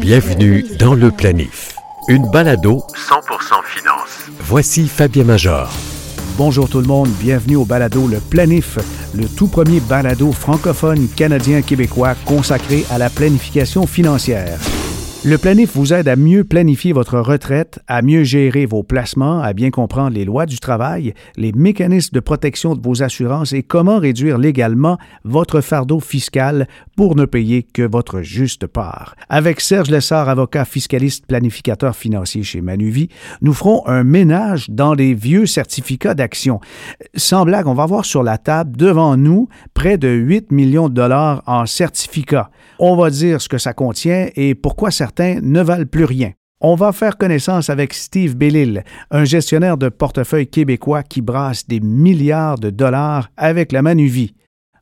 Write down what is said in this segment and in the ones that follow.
Bienvenue dans le planif. Une balado 100% finance. Voici Fabien Major. Bonjour tout le monde, bienvenue au balado Le Planif, le tout premier balado francophone canadien-québécois consacré à la planification financière. Le planif vous aide à mieux planifier votre retraite, à mieux gérer vos placements, à bien comprendre les lois du travail, les mécanismes de protection de vos assurances et comment réduire légalement votre fardeau fiscal pour ne payer que votre juste part. Avec Serge Lessard, avocat fiscaliste planificateur financier chez Manuvie, nous ferons un ménage dans les vieux certificats d'action. Sans blague, on va voir sur la table devant nous près de 8 millions de dollars en certificats. On va dire ce que ça contient et pourquoi certains ne valent plus rien. On va faire connaissance avec Steve Bellil, un gestionnaire de portefeuille québécois qui brasse des milliards de dollars avec la Manuvie.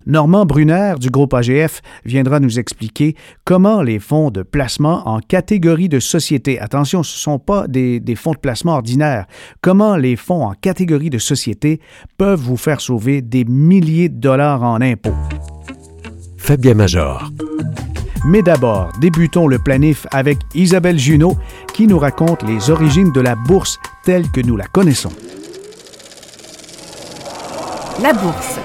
Normand Brunner du groupe AGF viendra nous expliquer comment les fonds de placement en catégorie de société, attention, ce ne sont pas des, fonds de placement ordinaires, comment les fonds en catégorie de société peuvent vous faire sauver des milliers de dollars en impôts. Fabien Major. Mais d'abord, débutons le planif avec Isabelle Junot qui nous raconte les origines de la bourse telle que nous la connaissons. La bourse.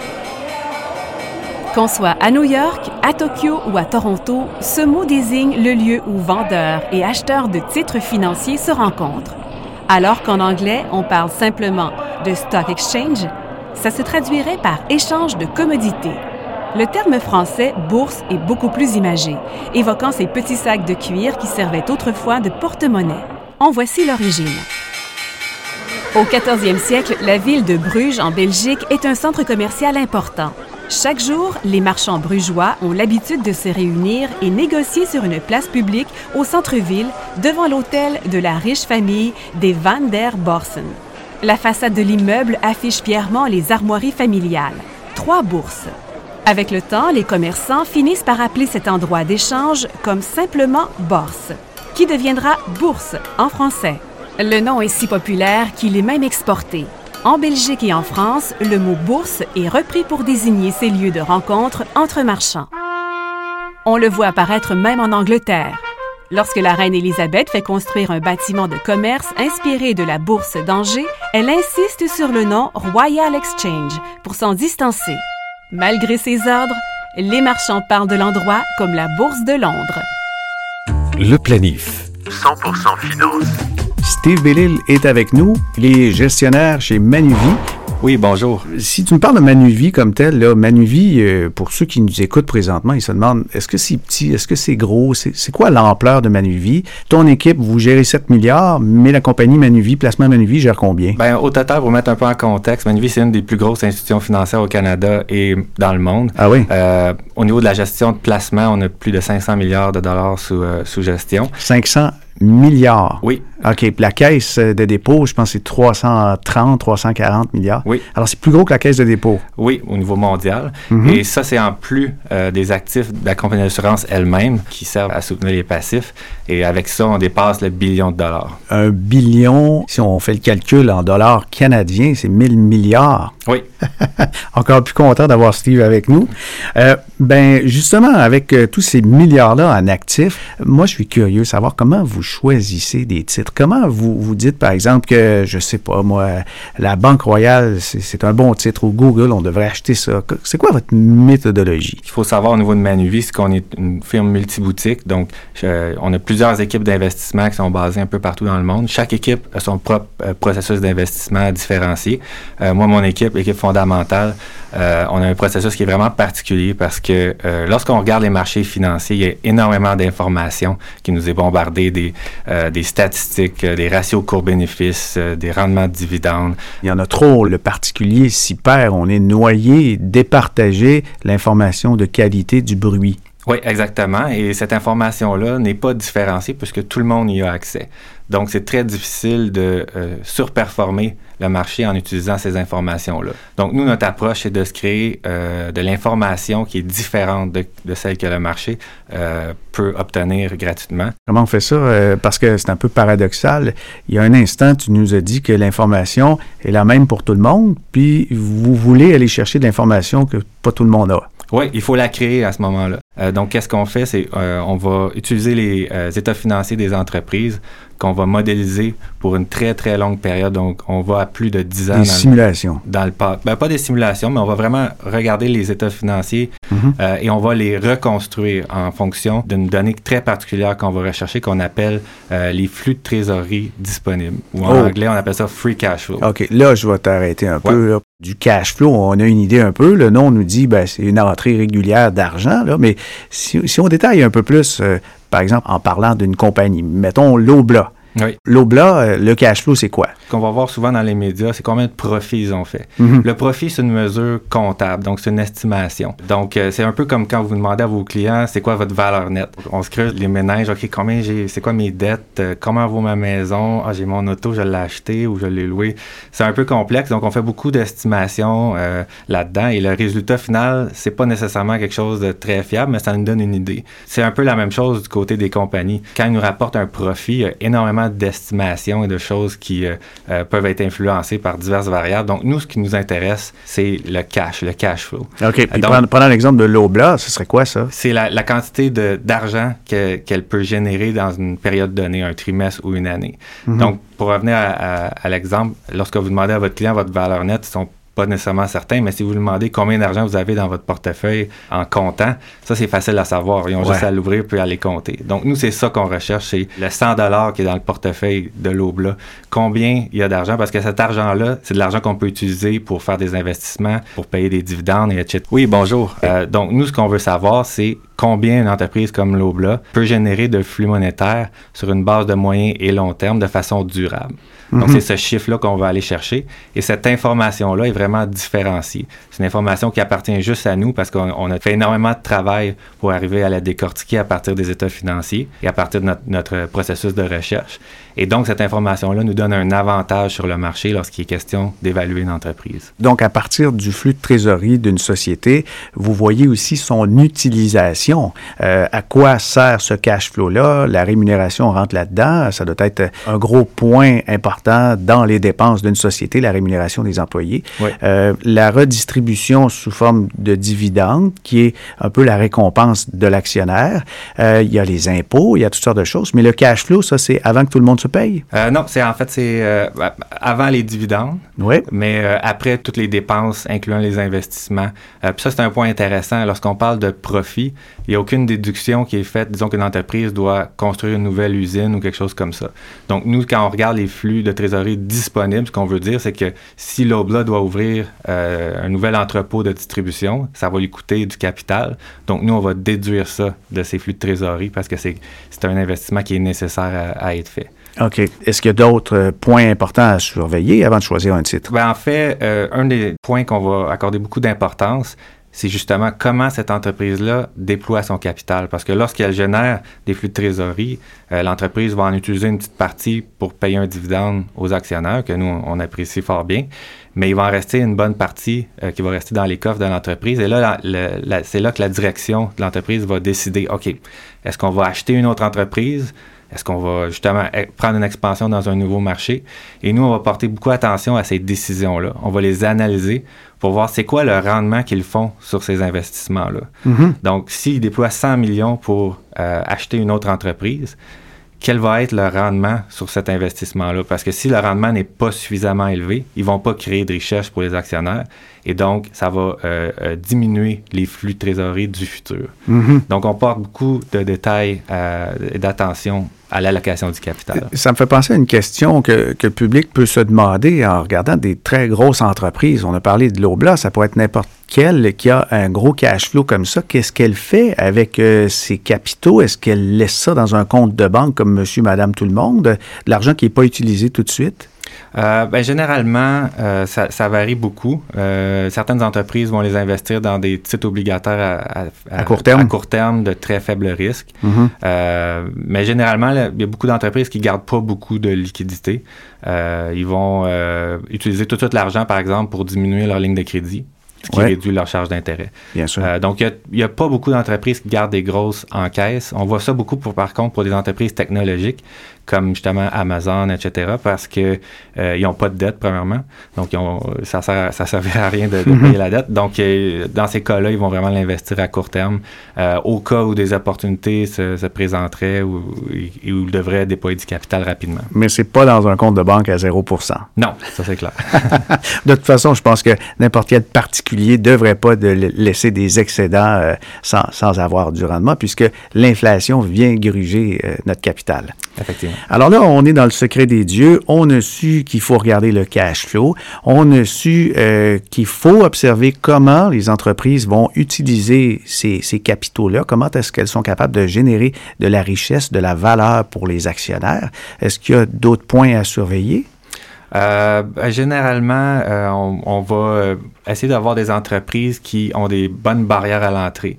Qu'on soit à New York, à Tokyo ou à Toronto, ce mot désigne le lieu où vendeurs et acheteurs de titres financiers se rencontrent. Alors qu'en anglais, on parle simplement de stock exchange, ça se traduirait par échange de commodités. Le terme français bourse est beaucoup plus imagé, évoquant ces petits sacs de cuir qui servaient autrefois de porte-monnaie. En voici l'origine. Au 14e siècle, la ville de Bruges, en Belgique, est un centre commercial important. Chaque jour, les marchands brugeois ont l'habitude de se réunir et négocier sur une place publique au centre-ville, devant l'hôtel de la riche famille des Van der Borsen. La façade de l'immeuble affiche fièrement les armoiries familiales. Trois bourses. Avec le temps, les commerçants finissent par appeler cet endroit d'échange comme simplement Bourse, qui deviendra Bourse en français. Le nom est si populaire qu'il est même exporté. En Belgique et en France, le mot bourse est repris pour désigner ces lieux de rencontre entre marchands. On le voit apparaître même en Angleterre. Lorsque la reine Élisabeth fait construire un bâtiment de commerce inspiré de la bourse d'Angers, elle insiste sur le nom Royal Exchange pour s'en distancer. Malgré ses ordres, les marchands parlent de l'endroit comme la Bourse de Londres. Le planif. 100% finance. Steve Bellil est avec nous. Il est gestionnaire chez Manuvie. Oui, bonjour. Si tu me parles de Manuvie comme tel, là, Manuvie, euh, pour ceux qui nous écoutent présentement, ils se demandent est-ce que c'est petit, est-ce que c'est gros, c'est quoi l'ampleur de Manuvie? Ton équipe, vous gérez 7 milliards, mais la compagnie Manuvie, placement Manuvie, gère combien? Bien, au total, pour mettre un peu en contexte, Manuvie, c'est une des plus grosses institutions financières au Canada et dans le monde. Ah oui? Euh, au niveau de la gestion de placement, on a plus de 500 milliards de dollars sous, euh, sous gestion. 500 milliards? Oui. OK. Puis la caisse de dépôt, je pense que c'est 330, 340 milliards. Oui. Alors, c'est plus gros que la caisse de dépôt. Oui, au niveau mondial. Mhm. Et ça, c'est en plus euh, des actifs de la compagnie d'assurance elle-même qui servent à soutenir les passifs. Et avec ça, on dépasse le billion de dollars. Un billion, si on fait le calcul en dollars canadiens, c'est 1000 milliards. Oui. Encore plus content d'avoir Steve avec nous. Euh, ben, justement, avec euh, tous ces milliards-là en actifs, moi, je suis curieux de savoir comment vous choisissez des titres. Comment vous dites, par exemple, que, je sais pas, moi, la Banque Royale, c'est un bon titre, ou Google, on devrait acheter ça. C'est quoi votre méthodologie? Il faut savoir au niveau de Manuvie, c'est qu'on est une firme multiboutique. Donc, on a plusieurs équipes d'investissement qui sont basées un peu partout dans le monde. Chaque équipe a son propre euh, processus d'investissement différencié. Euh, moi, mon équipe, l'équipe fondamentale, euh, on a un processus qui est vraiment particulier parce que euh, lorsqu'on regarde les marchés financiers, il y a énormément d'informations qui nous est bombardées, des, euh, des statistiques, des ratios cours-bénéfices, des rendements de dividendes. Il y en a trop. Le particulier s'y perd. On est noyé, départagé, l'information de qualité du bruit. Oui, exactement. Et cette information-là n'est pas différenciée puisque tout le monde y a accès. Donc, c'est très difficile de euh, surperformer le marché en utilisant ces informations-là. Donc, nous, notre approche, c'est de se créer euh, de l'information qui est différente de, de, celle que le marché euh, peut obtenir gratuitement. Comment on fait ça? Parce que c'est un peu paradoxal. Il y a un instant, tu nous as dit que l'information est la même pour tout le monde, puis vous voulez aller chercher de l'information que pas tout le monde a. Oui, il faut la créer à ce moment-là. Euh, donc, qu'est-ce qu'on fait? C'est euh, on va utiliser les euh, états financiers des entreprises qu'on va modéliser pour une très, très longue période. Donc, on va à plus de 10 ans. Des simulations. dans le pas. Ben, pas des simulations, mais on va vraiment regarder les états financiers euh, et on va les reconstruire en fonction d'une donnée très particulière qu'on va rechercher, qu'on appelle euh, les flux de trésorerie disponibles. Ou en Oh. anglais, on appelle ça free cash flow. OK, là, je vais t'arrêter un peu. là. Du cash flow, on a une idée un peu. Le nom nous dit ben, c'est une entrée régulière d'argent, mais si, si on détaille un peu plus, euh, par exemple, en parlant d'une compagnie, mettons l'Obla. Oui. L'Obla, euh, le cash flow, c'est quoi? Ce qu'on va voir souvent dans les médias, c'est combien de profits ils ont fait. Mhm. Le profit, c'est une mesure comptable, donc c'est une estimation. Donc, euh, c'est un peu comme quand vous demandez à vos clients, c'est quoi votre valeur nette? On se creuse les ménages, OK, combien j'ai, c'est quoi mes dettes, euh, comment vaut ma maison, ah, j'ai mon auto, je l'ai acheté ou je l'ai loué. C'est un peu complexe, donc on fait beaucoup d'estimations euh, là-dedans et le résultat final, c'est pas nécessairement quelque chose de très fiable, mais ça nous donne une idée. C'est un peu la même chose du côté des compagnies. Quand ils nous rapportent un profit, il y a énormément d'estimations et de choses qui euh, euh, peuvent être influencées par diverses variables. Donc, nous, ce qui nous intéresse, c'est le cash, le cash flow. OK, puis donc- prenons, prenons l'exemple de l'Obla, ce serait quoi ça? C'est la, la quantité de- d'argent que- qu'elle peut générer dans une période donnée, un trimestre ou une année. Mhm. Donc, pour revenir à, à- à l'exemple, lorsque vous demandez à votre client votre valeur nette, ils sont pas nécessairement certains, mais si vous lui demandez combien d'argent vous avez dans votre portefeuille en comptant, ça c'est facile à savoir. Ils ont juste Ouais. à l'ouvrir puis à les compter. Donc nous c'est ça qu'on recherche, c'est le 100 dollars qui est dans le portefeuille de l'Obla. Combien il y a d'argent? Parce que cet argent-là, c'est de l'argent qu'on peut utiliser pour faire des investissements, pour payer des dividendes et etc. Oui, bonjour. Euh, donc nous ce qu'on veut savoir, c'est combien une entreprise comme l'Obla peut générer de flux monétaires sur une base de moyen et long terme de façon durable. Donc, Mhm. c'est ce chiffre-là qu'on va aller chercher. Et cette information-là est vraiment différenciée. C'est une information qui appartient juste à nous parce qu'on on a fait énormément de travail pour arriver à la décortiquer à partir des états financiers et à partir de notre, notre processus de recherche. Et donc, cette information-là nous donne un avantage sur le marché lorsqu'il est question d'évaluer une entreprise. Donc, à partir du flux de trésorerie d'une société, vous voyez aussi son utilisation. Euh, à quoi sert ce cash flow-là? La rémunération rentre là-dedans. Ça doit être un gros point important dans les dépenses d'une société, la rémunération des employés. Oui. Euh, la redistribution sous forme de dividendes, qui est un peu la récompense de l'actionnaire. Euh, il y a les impôts, il y a toutes sortes de choses. Mais le cash flow, ça, c'est avant que tout le monde se paye? Euh, non, c'est en fait, c'est euh, avant les dividendes. Oui. mais euh, après toutes les dépenses, incluant les investissements. Puis ça, c'est un point intéressant. Lorsqu'on parle de profit, il n'y a aucune déduction qui est faite. Disons qu'une entreprise doit construire une nouvelle usine ou quelque chose comme ça. Donc, nous, quand on regarde les flux de trésorerie disponibles, ce qu'on veut dire, c'est que si l'Obla doit ouvrir un nouvel entrepôt de distribution, ça va lui coûter du capital. Donc, nous, on va déduire ça de ces flux de trésorerie parce que c'est c'est un investissement qui est nécessaire à- à être fait. OK. Est-ce qu'il y a d'autres euh, points importants à surveiller avant de choisir un titre? Ben, en fait, euh, un des points qu'on va accorder beaucoup d'importance, c'est justement comment cette entreprise-là déploie son capital. Parce que lorsqu'elle génère des flux de trésorerie, euh, l'entreprise va en utiliser une petite partie pour payer un dividende aux actionnaires, que nous, on apprécie fort bien. Mais il va en rester une bonne partie qui va rester dans les coffres de l'entreprise. Et là, c'est là que la direction de l'entreprise va décider, OK, est-ce qu'on va acheter une autre entreprise? Est-ce qu'on va justement eh, prendre une expansion dans un nouveau marché? Et nous, on va porter beaucoup attention à ces décisions-là. On va les analyser pour voir c'est quoi le rendement qu'ils font sur ces investissements-là. Mhm. Donc, s'ils déploient 100 millions pour euh, acheter une autre entreprise, quel va être le rendement sur cet investissement-là? Parce que si le rendement n'est pas suffisamment élevé, ils vont pas créer de richesse pour les actionnaires et donc ça va euh, euh, diminuer les flux de trésorerie du futur. Mhm. Donc, on porte beaucoup de détails euh, et d'attention à l'allocation du capital. Ça me fait penser à une question que, que le public peut se demander en regardant des très grosses entreprises. On a parlé de l'Obla, ça pourrait être n'importe quelle qui a un gros cash flow comme ça. Qu'est-ce qu'elle fait avec euh, ses capitaux? Est-ce qu'elle laisse ça dans un compte de banque comme monsieur, madame, tout le monde? De l'argent qui n'est pas utilisé tout de suite? Euh, ben, généralement, euh, ça, ça varie beaucoup. Euh, certaines entreprises vont les investir dans des titres obligataires à, À court terme? à court terme de très faible risque. Mhm. Mais généralement, il y a beaucoup d'entreprises qui gardent pas beaucoup de liquidité. Euh, ils vont utiliser tout de suite l'argent, par exemple, pour diminuer leur ligne de crédit. Qui réduit leur charge d'intérêt. Bien sûr. Euh, donc, il n'y a, pas beaucoup d'entreprises qui gardent des grosses en caisse. On voit ça beaucoup, pour, par contre, pour des entreprises technologiques comme justement Amazon, etc., parce qu'ils euh, n'ont pas de dette, premièrement. Donc, ils ont, ça ne ça servirait à rien de, de payer la dette. Donc, euh, dans ces cas-là, ils vont vraiment l'investir à court terme. Euh, au cas où des opportunités se, se présenteraient ou, où ils devraient déployer du capital rapidement. Mais c'est pas dans un compte de banque à 0 Non, ça c'est clair. de toute façon, je pense que n'importe quel particulier ne devrait pas de laisser des excédents euh, sans, sans, avoir du rendement, puisque l'inflation vient gruger euh, notre capital. Effectivement. Alors là, on est dans le secret des dieux. On a su qu'il faut regarder le cash flow. On a su euh, qu'il faut observer comment les entreprises vont utiliser ces, ces capitaux-là, comment est-ce qu'elles sont capables de générer de la richesse, de la valeur pour les actionnaires? Est-ce qu'il y a d'autres points à surveiller? Euh, ben, généralement, euh, on, on, va euh, essayer d'avoir des entreprises qui ont des bonnes barrières à l'entrée.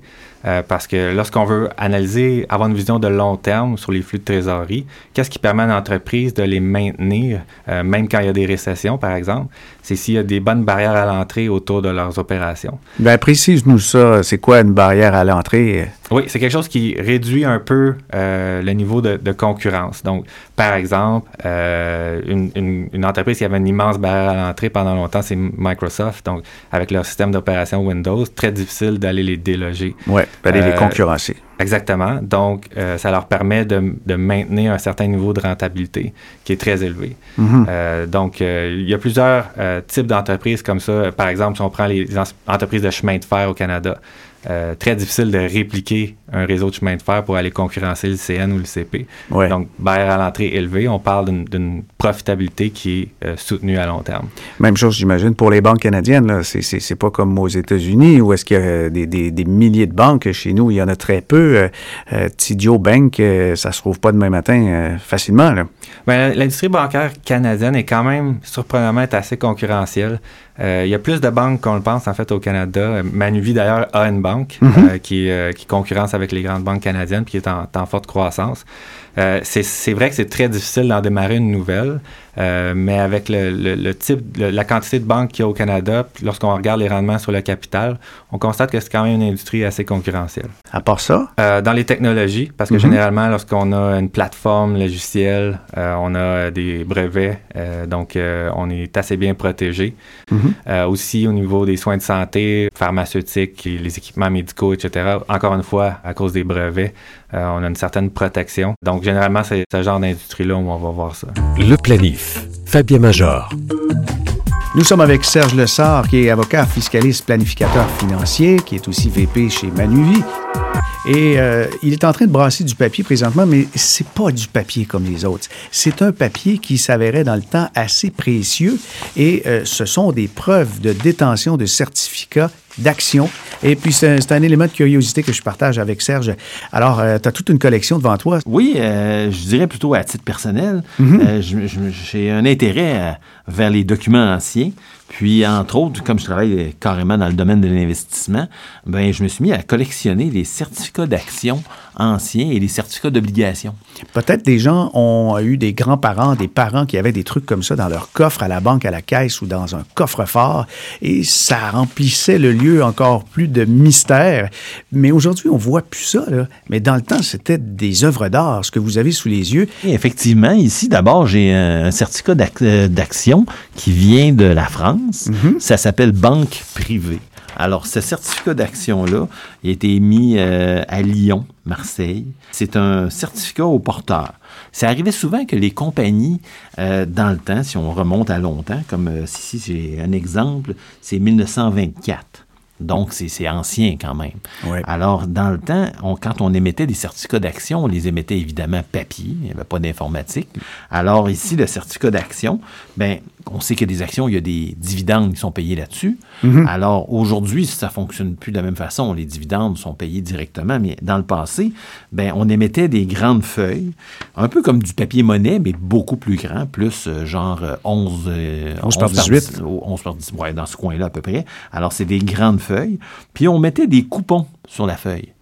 Parce que lorsqu'on veut analyser, avoir une vision de long terme sur les flux de trésorerie, qu'est-ce qui permet à une entreprise de les maintenir, même quand il y a des récessions, par exemple, c'est s'il y a des bonnes barrières à l'entrée autour de leurs opérations. Bien, précise-nous ça. C'est quoi une barrière à l'entrée? Oui, c'est quelque chose qui réduit un peu euh, le niveau de, de, concurrence. Donc, par exemple, euh, une, une, une, entreprise qui avait une immense barrière à l'entrée pendant longtemps, c'est Microsoft. Donc, avec leur système d'opération Windows, très difficile d'aller les déloger. Oui, d'aller euh, les concurrencer. Exactement. Donc, euh, ça leur permet de, de, maintenir un certain niveau de rentabilité qui est très élevé. Mm -hmm. euh, donc, euh, il y a plusieurs euh, types d'entreprises comme ça. Par exemple, si on prend les entreprises de chemin de fer au Canada, euh, très difficile de répliquer un réseau de chemin de fer pour aller concurrencer le CN ou le CP. Ouais. Donc, barrière à l'entrée élevée, on parle d'une profitabilité qui est euh, soutenue à long terme. Même chose, j'imagine, pour les banques canadiennes. C'est pas comme aux États-Unis où est-ce qu'il y a des, des, des, milliers de banques. Chez nous, il y en a très peu. Euh, euh Tidio Bank, euh, ça se trouve pas demain matin euh, facilement. L'industrie bancaire canadienne est quand même surprenamment assez concurrentielle. Euh, il y a plus de banques qu'on le pense, en fait, au Canada. Manuvie, d'ailleurs, a une banque mm -hmm. euh, qui, euh, qui, concurrence avec les grandes banques canadiennes puis qui est en, forte croissance. Euh, c'est vrai que c'est très difficile d'en démarrer une nouvelle, euh, mais avec le, type, la quantité de banques qu'il y a au Canada, lorsqu'on regarde les rendements sur le capital, on constate que c'est quand même une industrie assez concurrentielle. À part ça? Euh, dans les technologies, parce que mm -hmm. généralement, lorsqu'on a une plateforme logicielle, euh, on a des brevets, euh, donc on est assez bien protégé. Mm -hmm. aussi au niveau des soins de santé, pharmaceutiques, les équipements médicaux, etc., encore une fois, à cause des brevets, on a une certaine protection. Donc, généralement, c'est ce genre d'industrie-là où on va voir ça. Le planif. Fabien Major. Nous sommes avec Serge Lessard, qui est avocat fiscaliste planificateur financier, qui est aussi VP chez Manuvie. Et euh, il est en train de brasser du papier présentement, mais c'est pas du papier comme les autres. C'est un papier qui s'avérait dans le temps assez précieux et euh, ce sont des preuves de détention de certificats d'action. Et puis, c'est un, élément de curiosité que je partage avec Serge. Alors, euh, tu as toute une collection devant toi. Oui, euh, je dirais plutôt à titre personnel. Mm -hmm. euh, J'ai un intérêt vers les documents anciens. Puis, entre autres, comme je travaille carrément dans le domaine de l'investissement, ben, je me suis mis à collectionner les certificats d'action anciens et les certificats d'obligation. Peut-être des gens ont eu des grands-parents, des parents qui avaient des trucs comme ça dans leur coffre à la banque, à la caisse ou dans un coffre-fort, et ça remplissait le lieu encore plus de mystère. Mais aujourd'hui, on voit plus ça. Là. Mais dans le temps, c'était des œuvres d'art, ce que vous avez sous les yeux. Et effectivement, ici, d'abord, j'ai un certificat d'action qui vient de la France. Mm -hmm. Ça s'appelle banque privée. Alors, ce certificat d'action-là a été émis euh, à Lyon, Marseille. C'est un certificat au porteur. Ça arrivait souvent que les compagnies, euh, dans le temps, si on remonte à longtemps, comme euh, ici j'ai un exemple, c'est 1924. Donc, c'est ancien quand même. Alors, dans le temps, on, quand on émettait des certificats d'action, on les émettait évidemment papier, il n'y avait pas d'informatique. Alors, ici, le certificat d'action, ben, on sait qu'il y a des actions, il y a des dividendes qui sont payés là-dessus. Mm -hmm. Alors, aujourd'hui, ça fonctionne plus de la même façon. Les dividendes sont payés directement, mais dans le passé, ben, on émettait des grandes feuilles, un peu comme du papier monnaie, mais beaucoup plus grand, plus euh, genre 11, euh, 11, 11 par 18. Par 11 par 10, ouais, dans ce coin-là à peu près. Alors, c'est des grandes feuilles. Puis, on mettait des coupons sur la feuille.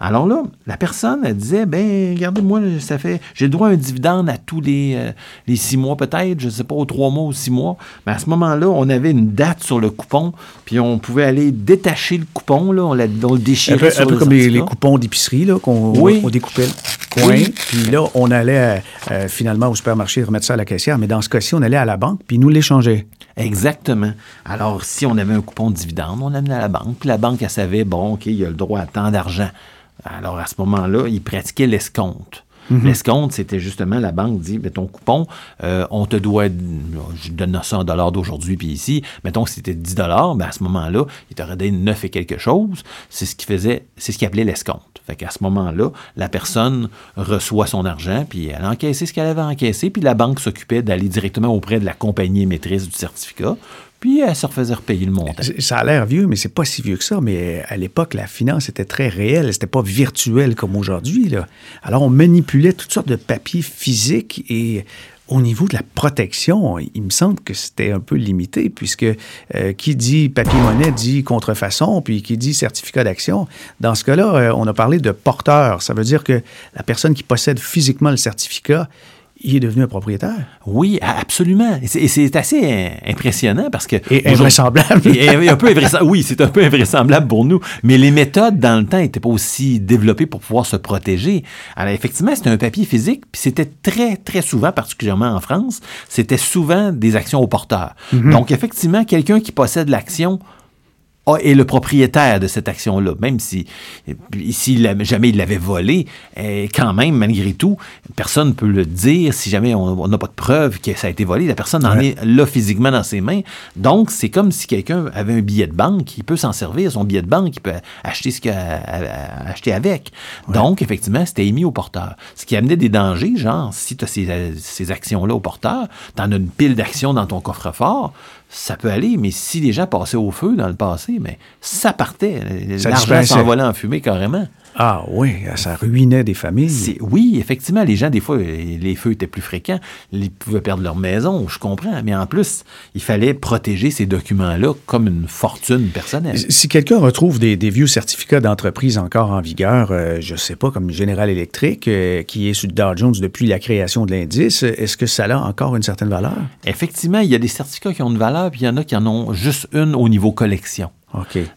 Alors là, la personne, elle disait, ben, regardez, moi, ça fait, j'ai le droit à un dividende à tous les, euh, les six mois peut-être, je ne sais pas, aux trois mois ou six mois. Mais à ce moment-là, on avait une date sur le coupon, puis on pouvait aller détacher le coupon, là, on, l'a, le déchirait. Un peu, comme les, coupons d'épicerie, là, qu'on on découpait le coin, puis là, on allait euh, finalement au supermarché remettre ça à la caissière, mais dans ce cas-ci, on allait à la banque, puis nous l'échangeait. Exactement. Alors, si on avait un coupon de dividende, on l'amenait à la banque, puis la banque, elle savait, bon, OK, il a le droit à tant d'argent. Alors, à ce moment-là, il pratiquait l'escompte. Mhm. L'escompte, c'était justement la banque dit, mais ton coupon, euh, on te doit, je donne ça en dollars d'aujourd'hui, puis ici, mettons que c'était 10 dollars, ben à ce moment-là, il t'aurait donné 9 et quelque chose. C'est ce qui faisait, c'est ce qu'il appelait l'escompte. Fait qu'à ce moment-là, la personne reçoit son argent, puis elle encaissait ce qu'elle avait encaissé, puis la banque s'occupait d'aller directement auprès de la compagnie émettrice du certificat puis elle se refaisait repayer le montant. Ça a l'air vieux, mais c'est pas si vieux que ça. Mais à l'époque, la finance était très réelle. C'était pas virtuel comme aujourd'hui. Alors, on manipulait toutes sortes de papiers physiques et au niveau de la protection, il me semble que c'était un peu limité, puisque euh, qui dit papier-monnaie dit contrefaçon, puis qui dit certificat d'action. Dans ce cas-là, euh, on a parlé de porteur. Ça veut dire que la personne qui possède physiquement le certificat, il est devenu un propriétaire. Oui, absolument. Et c'est assez impressionnant parce que... Et invraisemblable. un peu oui, c'est un peu invraisemblable pour nous. Mais les méthodes, dans le temps, n'étaient pas aussi développées pour pouvoir se protéger. Alors, effectivement, c'était un papier physique, puis c'était très, très souvent, particulièrement en France, c'était souvent des actions au porteur. Mm-hmm. Donc, effectivement, quelqu'un qui possède l'action est le propriétaire de cette action-là, même si, si jamais il l'avait volé, quand même, malgré tout, personne ne peut le dire si jamais on n'a pas de preuve que ça a été volé. La personne en est là physiquement dans ses mains. Donc, c'est comme si quelqu'un avait un billet de banque, il peut s'en servir, son billet de banque, il peut acheter ce qu'il a acheté avec. Donc, effectivement, c'était émis au porteur. Ce qui amenait des dangers, genre, si tu as ces, ces actions-là au porteur, tu en as une pile d'actions dans ton coffre-fort, ça peut aller, mais si les gens passaient au feu dans le passé, mais ça partait. L'argent s'envolait en fumée carrément. Ah oui, ça ruinait des familles. Oui, effectivement, les gens, des fois, les feux étaient plus fréquents, ils pouvaient perdre leur maison, je comprends, mais en plus, il fallait protéger ces documents-là comme une fortune personnelle. Si quelqu'un retrouve des, vieux certificats d'entreprise encore en vigueur, euh, je ne sais pas, comme General Electric, euh, qui est sur Dow Jones depuis la création de l'indice, est-ce que ça a encore une certaine valeur? Effectivement, il y a des certificats qui ont une valeur, puis il y en a qui en ont juste une au niveau collection.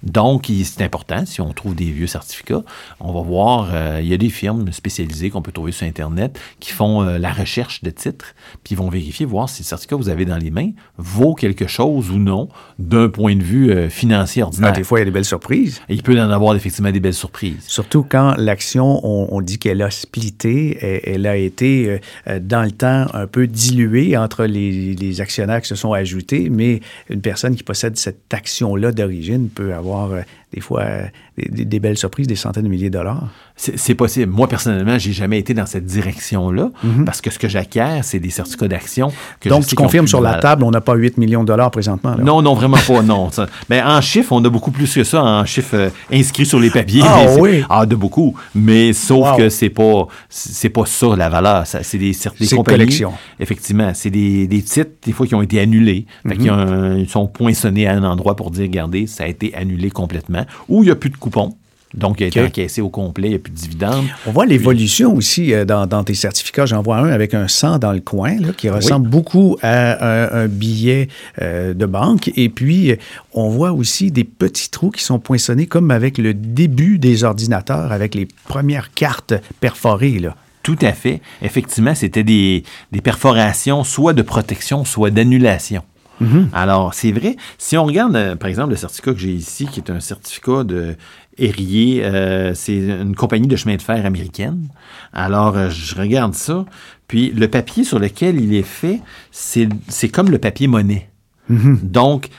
Donc, c'est important, si on trouve des vieux certificats, on va voir, euh, il y a des firmes spécialisées qu'on peut trouver sur Internet qui font euh, la recherche de titres, puis ils vont vérifier, voir si le certificat que vous avez dans les mains vaut quelque chose ou non d'un point de vue euh, financier ordinaire. Ah, des fois, il y a des belles surprises. il peut y en avoir effectivement des belles surprises. Surtout quand l'action, on, dit qu'elle a splitté, elle, a été dans le temps un peu diluée entre les, les actionnaires qui se sont ajoutés, mais une personne qui possède cette action-là d'origine peut avoir euh, des fois euh, des, belles surprises, des centaines de milliers de dollars. C'est possible. Moi, personnellement, j'ai jamais été dans cette direction-là mhm. parce que ce que j'acquiers, c'est des certificats d'action. Donc, tu confirmes sur la table, on n'a pas 8 millions de dollars présentement. Non, non, vraiment pas, non. Mais en chiffres, on a beaucoup plus que ça, en chiffres euh, inscrits sur les papiers. Ah oui? Ah, de beaucoup. Mais sauf que c'est pas, c'est pas ça la valeur. C'est des, des compagnies. Effectivement. C'est des, des, titres, des fois, qui ont été annulés. Mhm. ils sont poinçonnés à un endroit pour dire, regardez, ça a été annulé complètement. Ou il n'y a plus de coupons. Donc, il a été encaissé au complet, il n'y a plus de dividendes. On voit l'évolution aussi euh, dans, tes certificats. J'en vois un avec un 100 dans le coin, qui ressemble beaucoup à un, billet euh, de banque. Et puis, on voit aussi des petits trous qui sont poinçonnés comme avec le début des ordinateurs, avec les premières cartes perforées. Là. Tout à fait. Effectivement, c'était des, des perforations soit de protection, soit d'annulation. Mhm. Alors, c'est vrai. Si on regarde, euh, par exemple, le certificat que j'ai ici, qui est un certificat de Herrier, euh, c'est une compagnie de chemin de fer américaine. Alors, euh, je regarde ça. Puis, le papier sur lequel il est fait, c'est comme le papier monnaie. Mhm. Donc,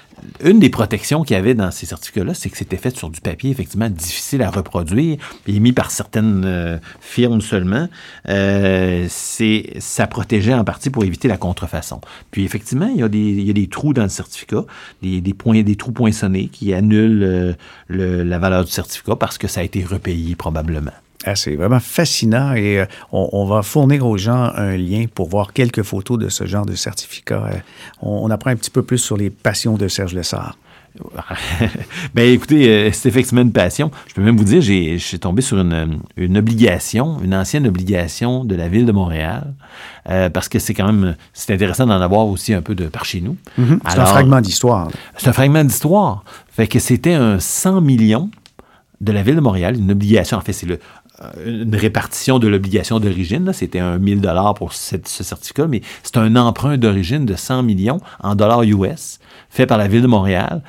une des protections qu'il y avait dans ces certificats-là, c'est que c'était fait sur du papier effectivement difficile à reproduire, émis par certaines euh, firmes seulement. Euh, ça protégeait en partie pour éviter la contrefaçon. Puis effectivement, il y a des, trous dans le certificat, des, trous poinçonnés qui annulent euh, la valeur du certificat parce que ça a été repayé probablement. Ah, c'est vraiment fascinant et euh, on, va fournir aux gens un lien pour voir quelques photos de ce genre de certificat. Euh, on, apprend un petit peu plus sur les passions de Serge Lessard. ben écoutez, euh, c'est effectivement une passion. Je peux même vous dire, j'ai, je suis tombé sur une, une, obligation, une ancienne obligation de la ville de Montréal, euh, parce que c'est quand même, c'est intéressant d'en avoir aussi un peu de par chez nous. Mm-hmm. C'est un fragment d'histoire. C'est un fragment d'histoire. Fait que c'était un 100 millions de la ville de Montréal, une obligation. En fait, c'est le, une répartition de l'obligation d'origine. C'était un 1000 dollars pour ce certificat, mais c'est un emprunt d'origine de 100 millions en dollars US fait par la ville de Montréal.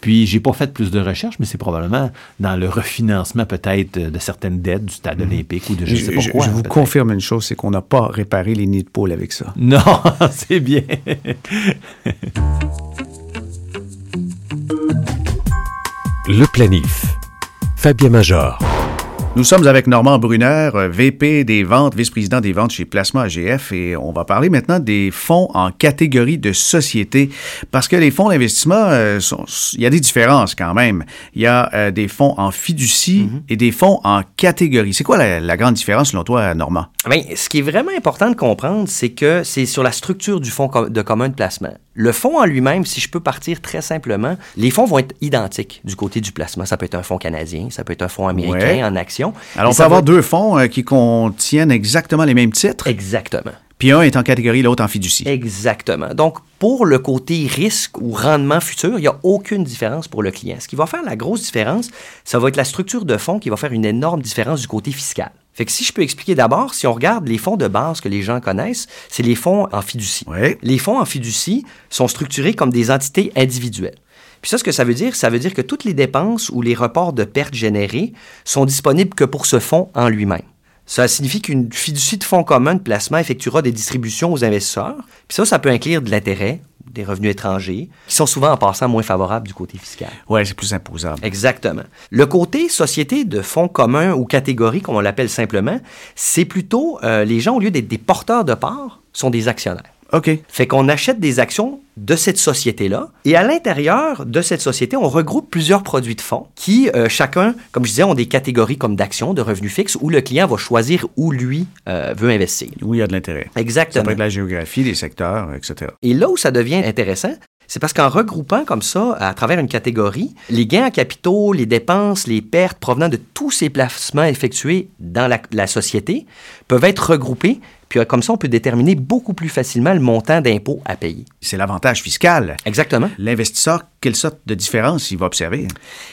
Puis, j'ai pas fait plus de recherches, mais c'est probablement dans le refinancement peut-être de certaines dettes du stade mhm. olympique ou de je, sais pas quoi. Je vous confirme une chose, c'est qu'on n'a pas réparé les nids de poule avec ça. Non, c'est bien. le planif. Fabien Major. Nous sommes avec Normand Brunner, euh, VP des ventes, vice-président des ventes chez Placement AGF, et on va parler maintenant des fonds en catégorie de société, parce que les fonds d'investissement, euh, il y a des différences quand même. Il y a euh, des fonds en fiducie mhm. et des fonds en catégorie. C'est quoi la, grande différence selon toi, Normand? Bien, ce qui est vraiment important de comprendre, c'est que c'est sur la structure du fonds de commun de placement. Le fonds en lui-même, si je peux partir très simplement, les fonds vont être identiques du côté du placement. Ça peut être un fonds canadien, ça peut être un fonds américain en action. Alors, on peut avoir deux fonds euh, qui contiennent exactement les mêmes titres. Exactement. Puis un est en catégorie, l'autre en fiducie. Exactement. Donc, pour le côté risque ou rendement futur, il n'y a aucune différence pour le client. Ce qui va faire la grosse différence, ça va être la structure de fonds qui va faire une énorme différence du côté fiscal. Fait que si je peux expliquer d'abord, si on regarde les fonds de base que les gens connaissent, c'est les fonds en fiducie. Les fonds en fiducie sont structurés comme des entités individuelles. Puis ça, ce que ça veut dire, ça veut dire que toutes les dépenses ou les reports de pertes générés sont disponibles que pour ce fonds en lui-même. Ça signifie qu'une fiducie de fonds commun de placement effectuera des distributions aux investisseurs. Puis ça, ça peut inclure de l'intérêt, des revenus étrangers, qui sont souvent en passant moins favorables du côté fiscal. Oui, c'est plus imposable. Exactement. Le côté société de fonds communs ou catégorie, comme on l'appelle simplement, c'est plutôt euh, les gens, au lieu d'être des porteurs de parts, sont des actionnaires. OK. Fait qu'on achète des actions de cette société-là. Et à l'intérieur de cette société, on regroupe plusieurs produits de fonds qui, euh, chacun, comme je disais, ont des catégories comme d'actions, de revenus fixes, où le client va choisir où lui euh, veut investir. Où il y a de l'intérêt. Exactement. Ça peut être la géographie, les secteurs, etc. Et là où ça devient intéressant, c'est parce qu'en regroupant comme ça, à travers une catégorie, les gains en capitaux, les dépenses, les pertes provenant de tous ces placements effectués dans la, la société peuvent être regroupés puis euh, comme ça, on peut déterminer beaucoup plus facilement le montant d'impôt à payer. C'est l'avantage fiscal. Exactement. L'investisseur, quelle sorte de différence il va observer?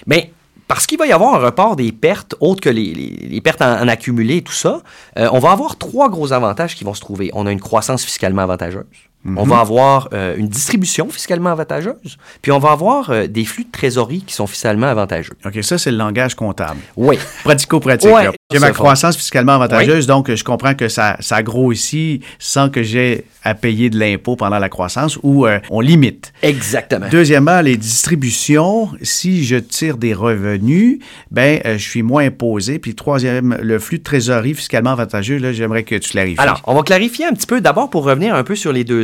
Bien, parce qu'il va y avoir un report des pertes autres que les, pertes en, accumulé et tout ça, euh, on va avoir trois gros avantages qui vont se trouver. On a une croissance fiscalement avantageuse. On va mhm. avoir euh, une distribution fiscalement avantageuse, puis on va avoir euh, des flux de trésorerie qui sont fiscalement avantageux. OK, ça, c'est le langage comptable. Oui. Pratico-pratique. J'ai ma croissance fiscalement avantageuse, donc je comprends que ça, ça grossit sans que j'ai à payer de l'impôt pendant la croissance ou euh, on limite. Exactement. Deuxièmement, les distributions, si je tire des revenus, ben je suis moins imposé. Puis troisième, le flux de trésorerie fiscalement avantageux, là, j'aimerais que tu clarifies. Alors, on va clarifier un petit peu d'abord pour revenir un peu sur les deux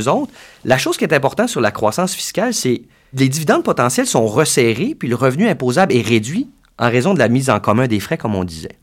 la chose qui est importante sur la croissance fiscale, c'est les dividendes potentiels sont resserrés, puis le revenu imposable est réduit en raison de la mise en commun des frais, comme on disait.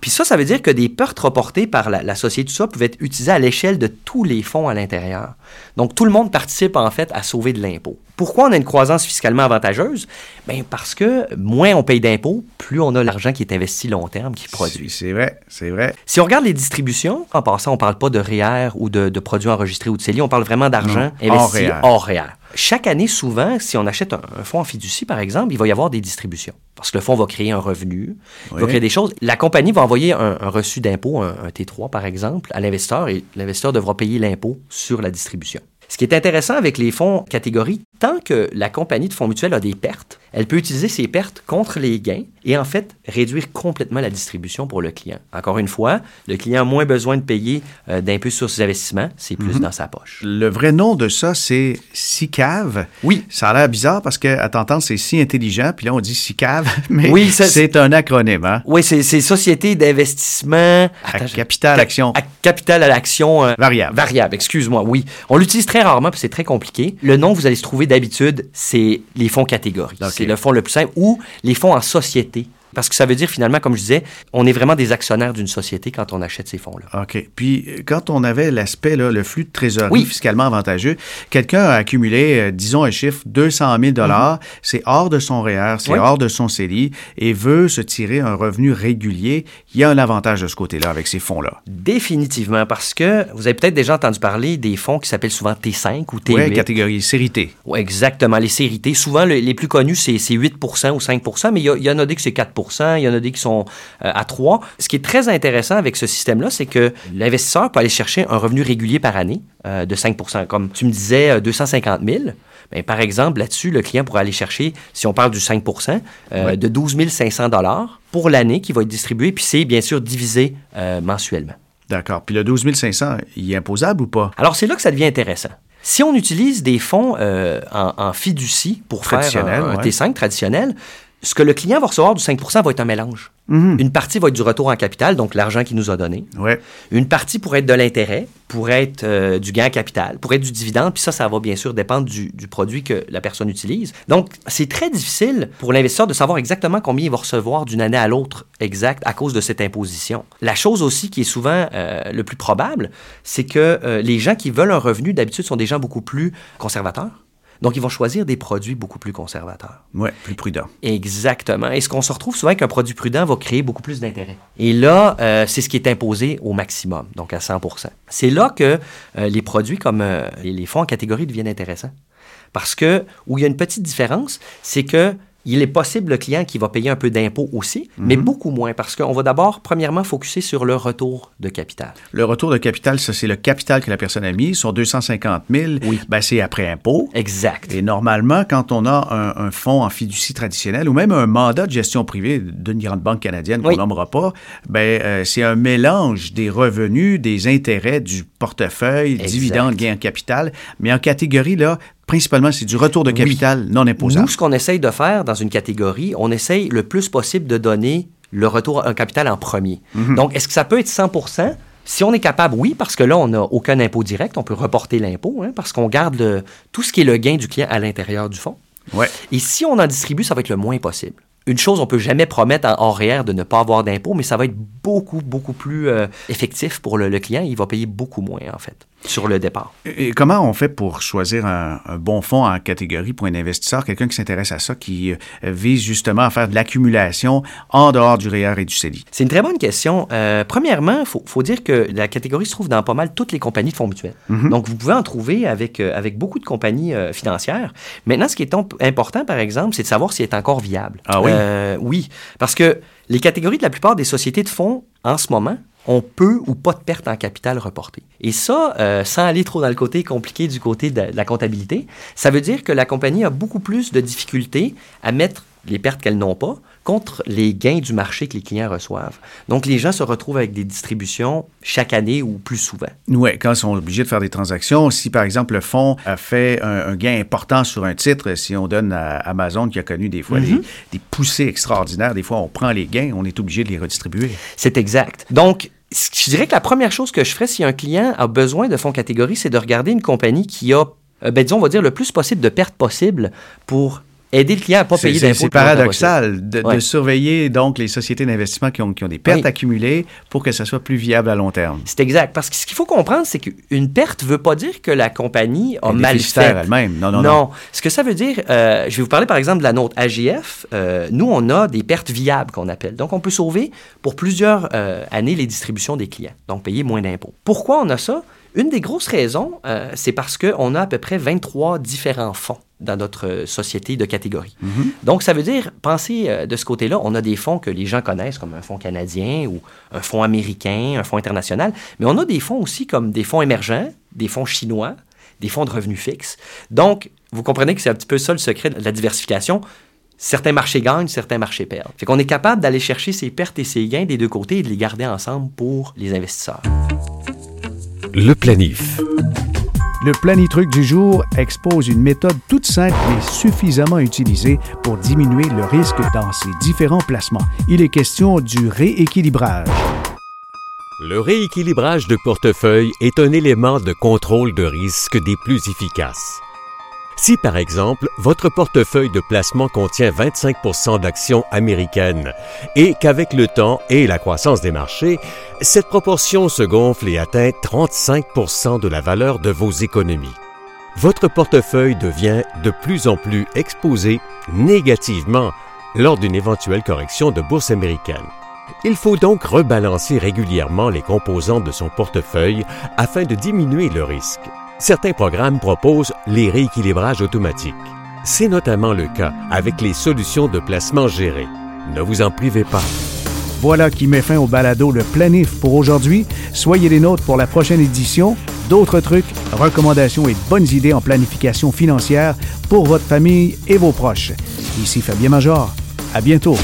Puis ça, ça veut dire que des pertes reportées par la, société, tout ça, pouvaient être utilisées à l'échelle de tous les fonds à l'intérieur. Donc, tout le monde participe, en fait, à sauver de l'impôt. Pourquoi on a une croissance fiscalement avantageuse? Bien, parce que moins on paye d'impôts, plus on a l'argent qui est investi long terme, qui produit. C'est vrai, c'est vrai. Si on regarde les distributions, en passant, on ne parle pas de REER ou de, produits enregistrés ou de CELI, on parle vraiment d'argent investi hors REER. Chaque année, souvent, si on achète un, fonds en fiducie, par exemple, il va y avoir des distributions. Parce que le fonds va créer un revenu, il va créer des choses. La compagnie va envoyer un, reçu d'impôt, un, un, T3 par exemple, à l'investisseur et l'investisseur devra payer l'impôt sur la distribution. Ce qui est intéressant avec les fonds catégorie, tant que la compagnie de fonds mutuels a des pertes, elle peut utiliser ces pertes contre les gains et en fait réduire complètement la distribution pour le client. Encore une fois, le client a moins besoin de payer euh, d'impôts sur ses investissements, c'est plus mhm. dans sa poche. Le vrai nom de ça, c'est SICAV. Oui. Ça a l'air bizarre parce qu'à t'entendre, c'est si intelligent, puis là, on dit SICAV, mais oui, c'est un acronyme. Hein? Oui, c'est Société d'investissement... À capital action. À capital à l'action... Euh, variable. Variable, excuse-moi, oui. On l'utilise très rarement, puis c'est très compliqué. Le nom vous allez se trouver d'habitude, c'est les fonds catégories. C'est le fonds le plus simple ou les fonds en société Parce que ça veut dire finalement, comme je disais, on est vraiment des actionnaires d'une société quand on achète ces fonds-là. OK. Puis quand on avait l'aspect, le flux de trésorerie fiscalement avantageux, quelqu'un a accumulé, euh, disons un chiffre, 200 000 dollars, mhm. c'est hors de son REER, c'est hors de son CELI et veut se tirer un revenu régulier. Il y a un avantage de ce côté-là avec ces fonds-là. Définitivement, parce que vous avez peut-être déjà entendu parler des fonds qui s'appellent souvent T5 ou T8. Oui, catégorie série T. Oui, exactement, les séries T. Souvent, les plus connus, c'est 8% ou 5% mais il y, en a des qui c'est 4 il y en a des qui sont euh, à 3 Ce qui est très intéressant avec ce système-là, c'est que l'investisseur peut aller chercher un revenu régulier par année euh, de 5% Comme tu me disais, 250 euh, 000. Bien, par exemple, là-dessus, le client pourra aller chercher, si on parle du 5% de 12 500 pour l'année qui va être distribué, puis c'est bien sûr divisé mensuellement. D'accord. Puis le 12 500, il est imposable ou pas? Alors, c'est là que ça devient intéressant. Si on utilise des fonds en, fiducie pour faire un, T5 traditionnel, ce que le client va recevoir du 5% va être un mélange. Mhm. Une partie va être du retour en capital, donc l'argent qu'il nous a donné. Une partie pourrait être de l'intérêt, pourrait être euh, du gain en capital, pourrait être du dividende, puis ça, ça va bien sûr dépendre du, produit que la personne utilise. Donc, c'est très difficile pour l'investisseur de savoir exactement combien il va recevoir d'une année à l'autre exact à cause de cette imposition. La chose aussi qui est souvent euh, le plus probable, c'est que euh, les gens qui veulent un revenu, d'habitude, sont des gens beaucoup plus conservateurs donc, ils vont choisir des produits beaucoup plus conservateurs. Oui, plus prudents. Exactement. Et ce qu'on se retrouve souvent qu'un produit prudent va créer beaucoup plus d'intérêt. Et là, euh, c'est ce qui est imposé au maximum, donc à 100% C'est là que euh, les produits comme euh, les fonds en catégorie deviennent intéressants. Parce que, où il y a une petite différence, c'est que il est possible le client qui va payer un peu d'impôt aussi, mais mhm. beaucoup moins parce qu'on va d'abord, premièrement, focuser sur le retour de capital. Le retour de capital, ça, c'est le capital que la personne a mis. Sur 250 000, oui. ben, c'est après impôt. Exact. Et normalement, quand on a un, fonds en fiducie traditionnelle ou même un mandat de gestion privée d'une grande banque canadienne qu'on nommera pas, ben, euh, c'est un mélange des revenus, des intérêts, du portefeuille, dividendes, gains en capital. Mais en catégorie, là, principalement, c'est du retour de capital non imposable. Nous, ce qu'on essaye de faire dans une catégorie, on essaye le plus possible de donner le retour en capital en premier. Mhm. Donc, est-ce que ça peut être 100 si on est capable, oui, parce que là, on n'a aucun impôt direct, on peut reporter l'impôt, hein, parce qu'on garde tout ce qui est le gain du client à l'intérieur du fonds. Ouais. Et si on en distribue, ça va être le moins possible une chose, on peut jamais promettre en horaire de ne pas avoir d'impôt, mais ça va être beaucoup, beaucoup plus euh, effectif pour le, client. Il va payer beaucoup moins, en fait sur le départ. Et comment on fait pour choisir un, bon fonds en catégorie pour un investisseur, quelqu'un qui s'intéresse à ça, qui euh, vise justement à faire de l'accumulation en dehors du REER et du CELI? C'est une très bonne question. Euh, premièrement, il faut, dire que la catégorie se trouve dans pas mal toutes les compagnies de fonds mutuels. Mhm. Donc, vous pouvez en trouver avec, euh, avec beaucoup de compagnies financières. Maintenant, ce qui est important, par exemple, c'est de savoir s'il est encore viable. Ah oui? oui, parce que les catégories de la plupart des sociétés de fonds en ce moment on peut ou pas de perte en capital reportée. Et ça, euh, sans aller trop dans le côté compliqué du côté de, la comptabilité, ça veut dire que la compagnie a beaucoup plus de difficultés à mettre les pertes qu'elles n'ont pas contre les gains du marché que les clients reçoivent. Donc, les gens se retrouvent avec des distributions chaque année ou plus souvent. Oui, quand ils sont obligés de faire des transactions, si par exemple le fonds a fait un, gain important sur un titre, si on donne à Amazon qui a connu des fois mhm. des, poussées extraordinaires, des fois on prend les gains, on est obligé de les redistribuer. C'est exact. Donc, je dirais que la première chose que je ferais si un client a besoin de fonds catégorie, c'est de regarder une compagnie qui a, euh, ben, disons, on va dire le plus possible de pertes possibles pour aider le client à ne pas payer d'impôts. C'est paradoxal de, surveiller donc les sociétés d'investissement qui ont, qui ont, des pertes accumulées pour que ça soit plus viable à long terme. C'est exact. Parce que ce qu'il faut comprendre, c'est qu'une perte ne veut pas dire que la compagnie a mal fait. elle-même. Non, non, non, non. Ce que ça veut dire, euh, je vais vous parler par exemple de la nôtre AGF. Euh, nous, on a des pertes viables qu'on appelle. Donc, on peut sauver pour plusieurs euh, années les distributions des clients. Donc, payer moins d'impôts. Pourquoi on a ça? Une des grosses raisons, c'est parce qu'on a à peu près 23 différents fonds dans notre société de catégorie. Mhm. Donc, ça veut dire, pensez euh, de ce côté-là, on a des fonds que les gens connaissent, comme un fonds canadien ou un fonds américain, un fonds international, mais on a des fonds aussi comme des fonds émergents, des fonds chinois, des fonds de revenus fixes. Donc, vous comprenez que c'est un petit peu ça le secret de la diversification. Certains marchés gagnent, certains marchés perdent. Fait qu'on est capable d'aller chercher ces pertes et ces gains des deux côtés et de les garder ensemble pour les investisseurs. Le planif. Le planitruc du jour expose une méthode toute simple mais suffisamment utilisée pour diminuer le risque dans ses différents placements. Il est question du rééquilibrage. Le rééquilibrage de portefeuille est un élément de contrôle de risque des plus efficaces. Si par exemple, votre portefeuille de placement contient 25 d'actions américaines et qu'avec le temps et la croissance des marchés, cette proportion se gonfle et atteint 35 de la valeur de vos économies, votre portefeuille devient de plus en plus exposé négativement lors d'une éventuelle correction de bourse américaine. Il faut donc rebalancer régulièrement les composantes de son portefeuille afin de diminuer le risque. Certains programmes proposent les rééquilibrages automatiques. C'est notamment le cas avec les solutions de placement gérées. Ne vous en privez pas. Voilà qui met fin au balado Le Planif pour aujourd'hui. Soyez les nôtres pour la prochaine édition. D'autres trucs, recommandations et bonnes idées en planification financière pour votre famille et vos proches. Ici Fabien Major. À bientôt.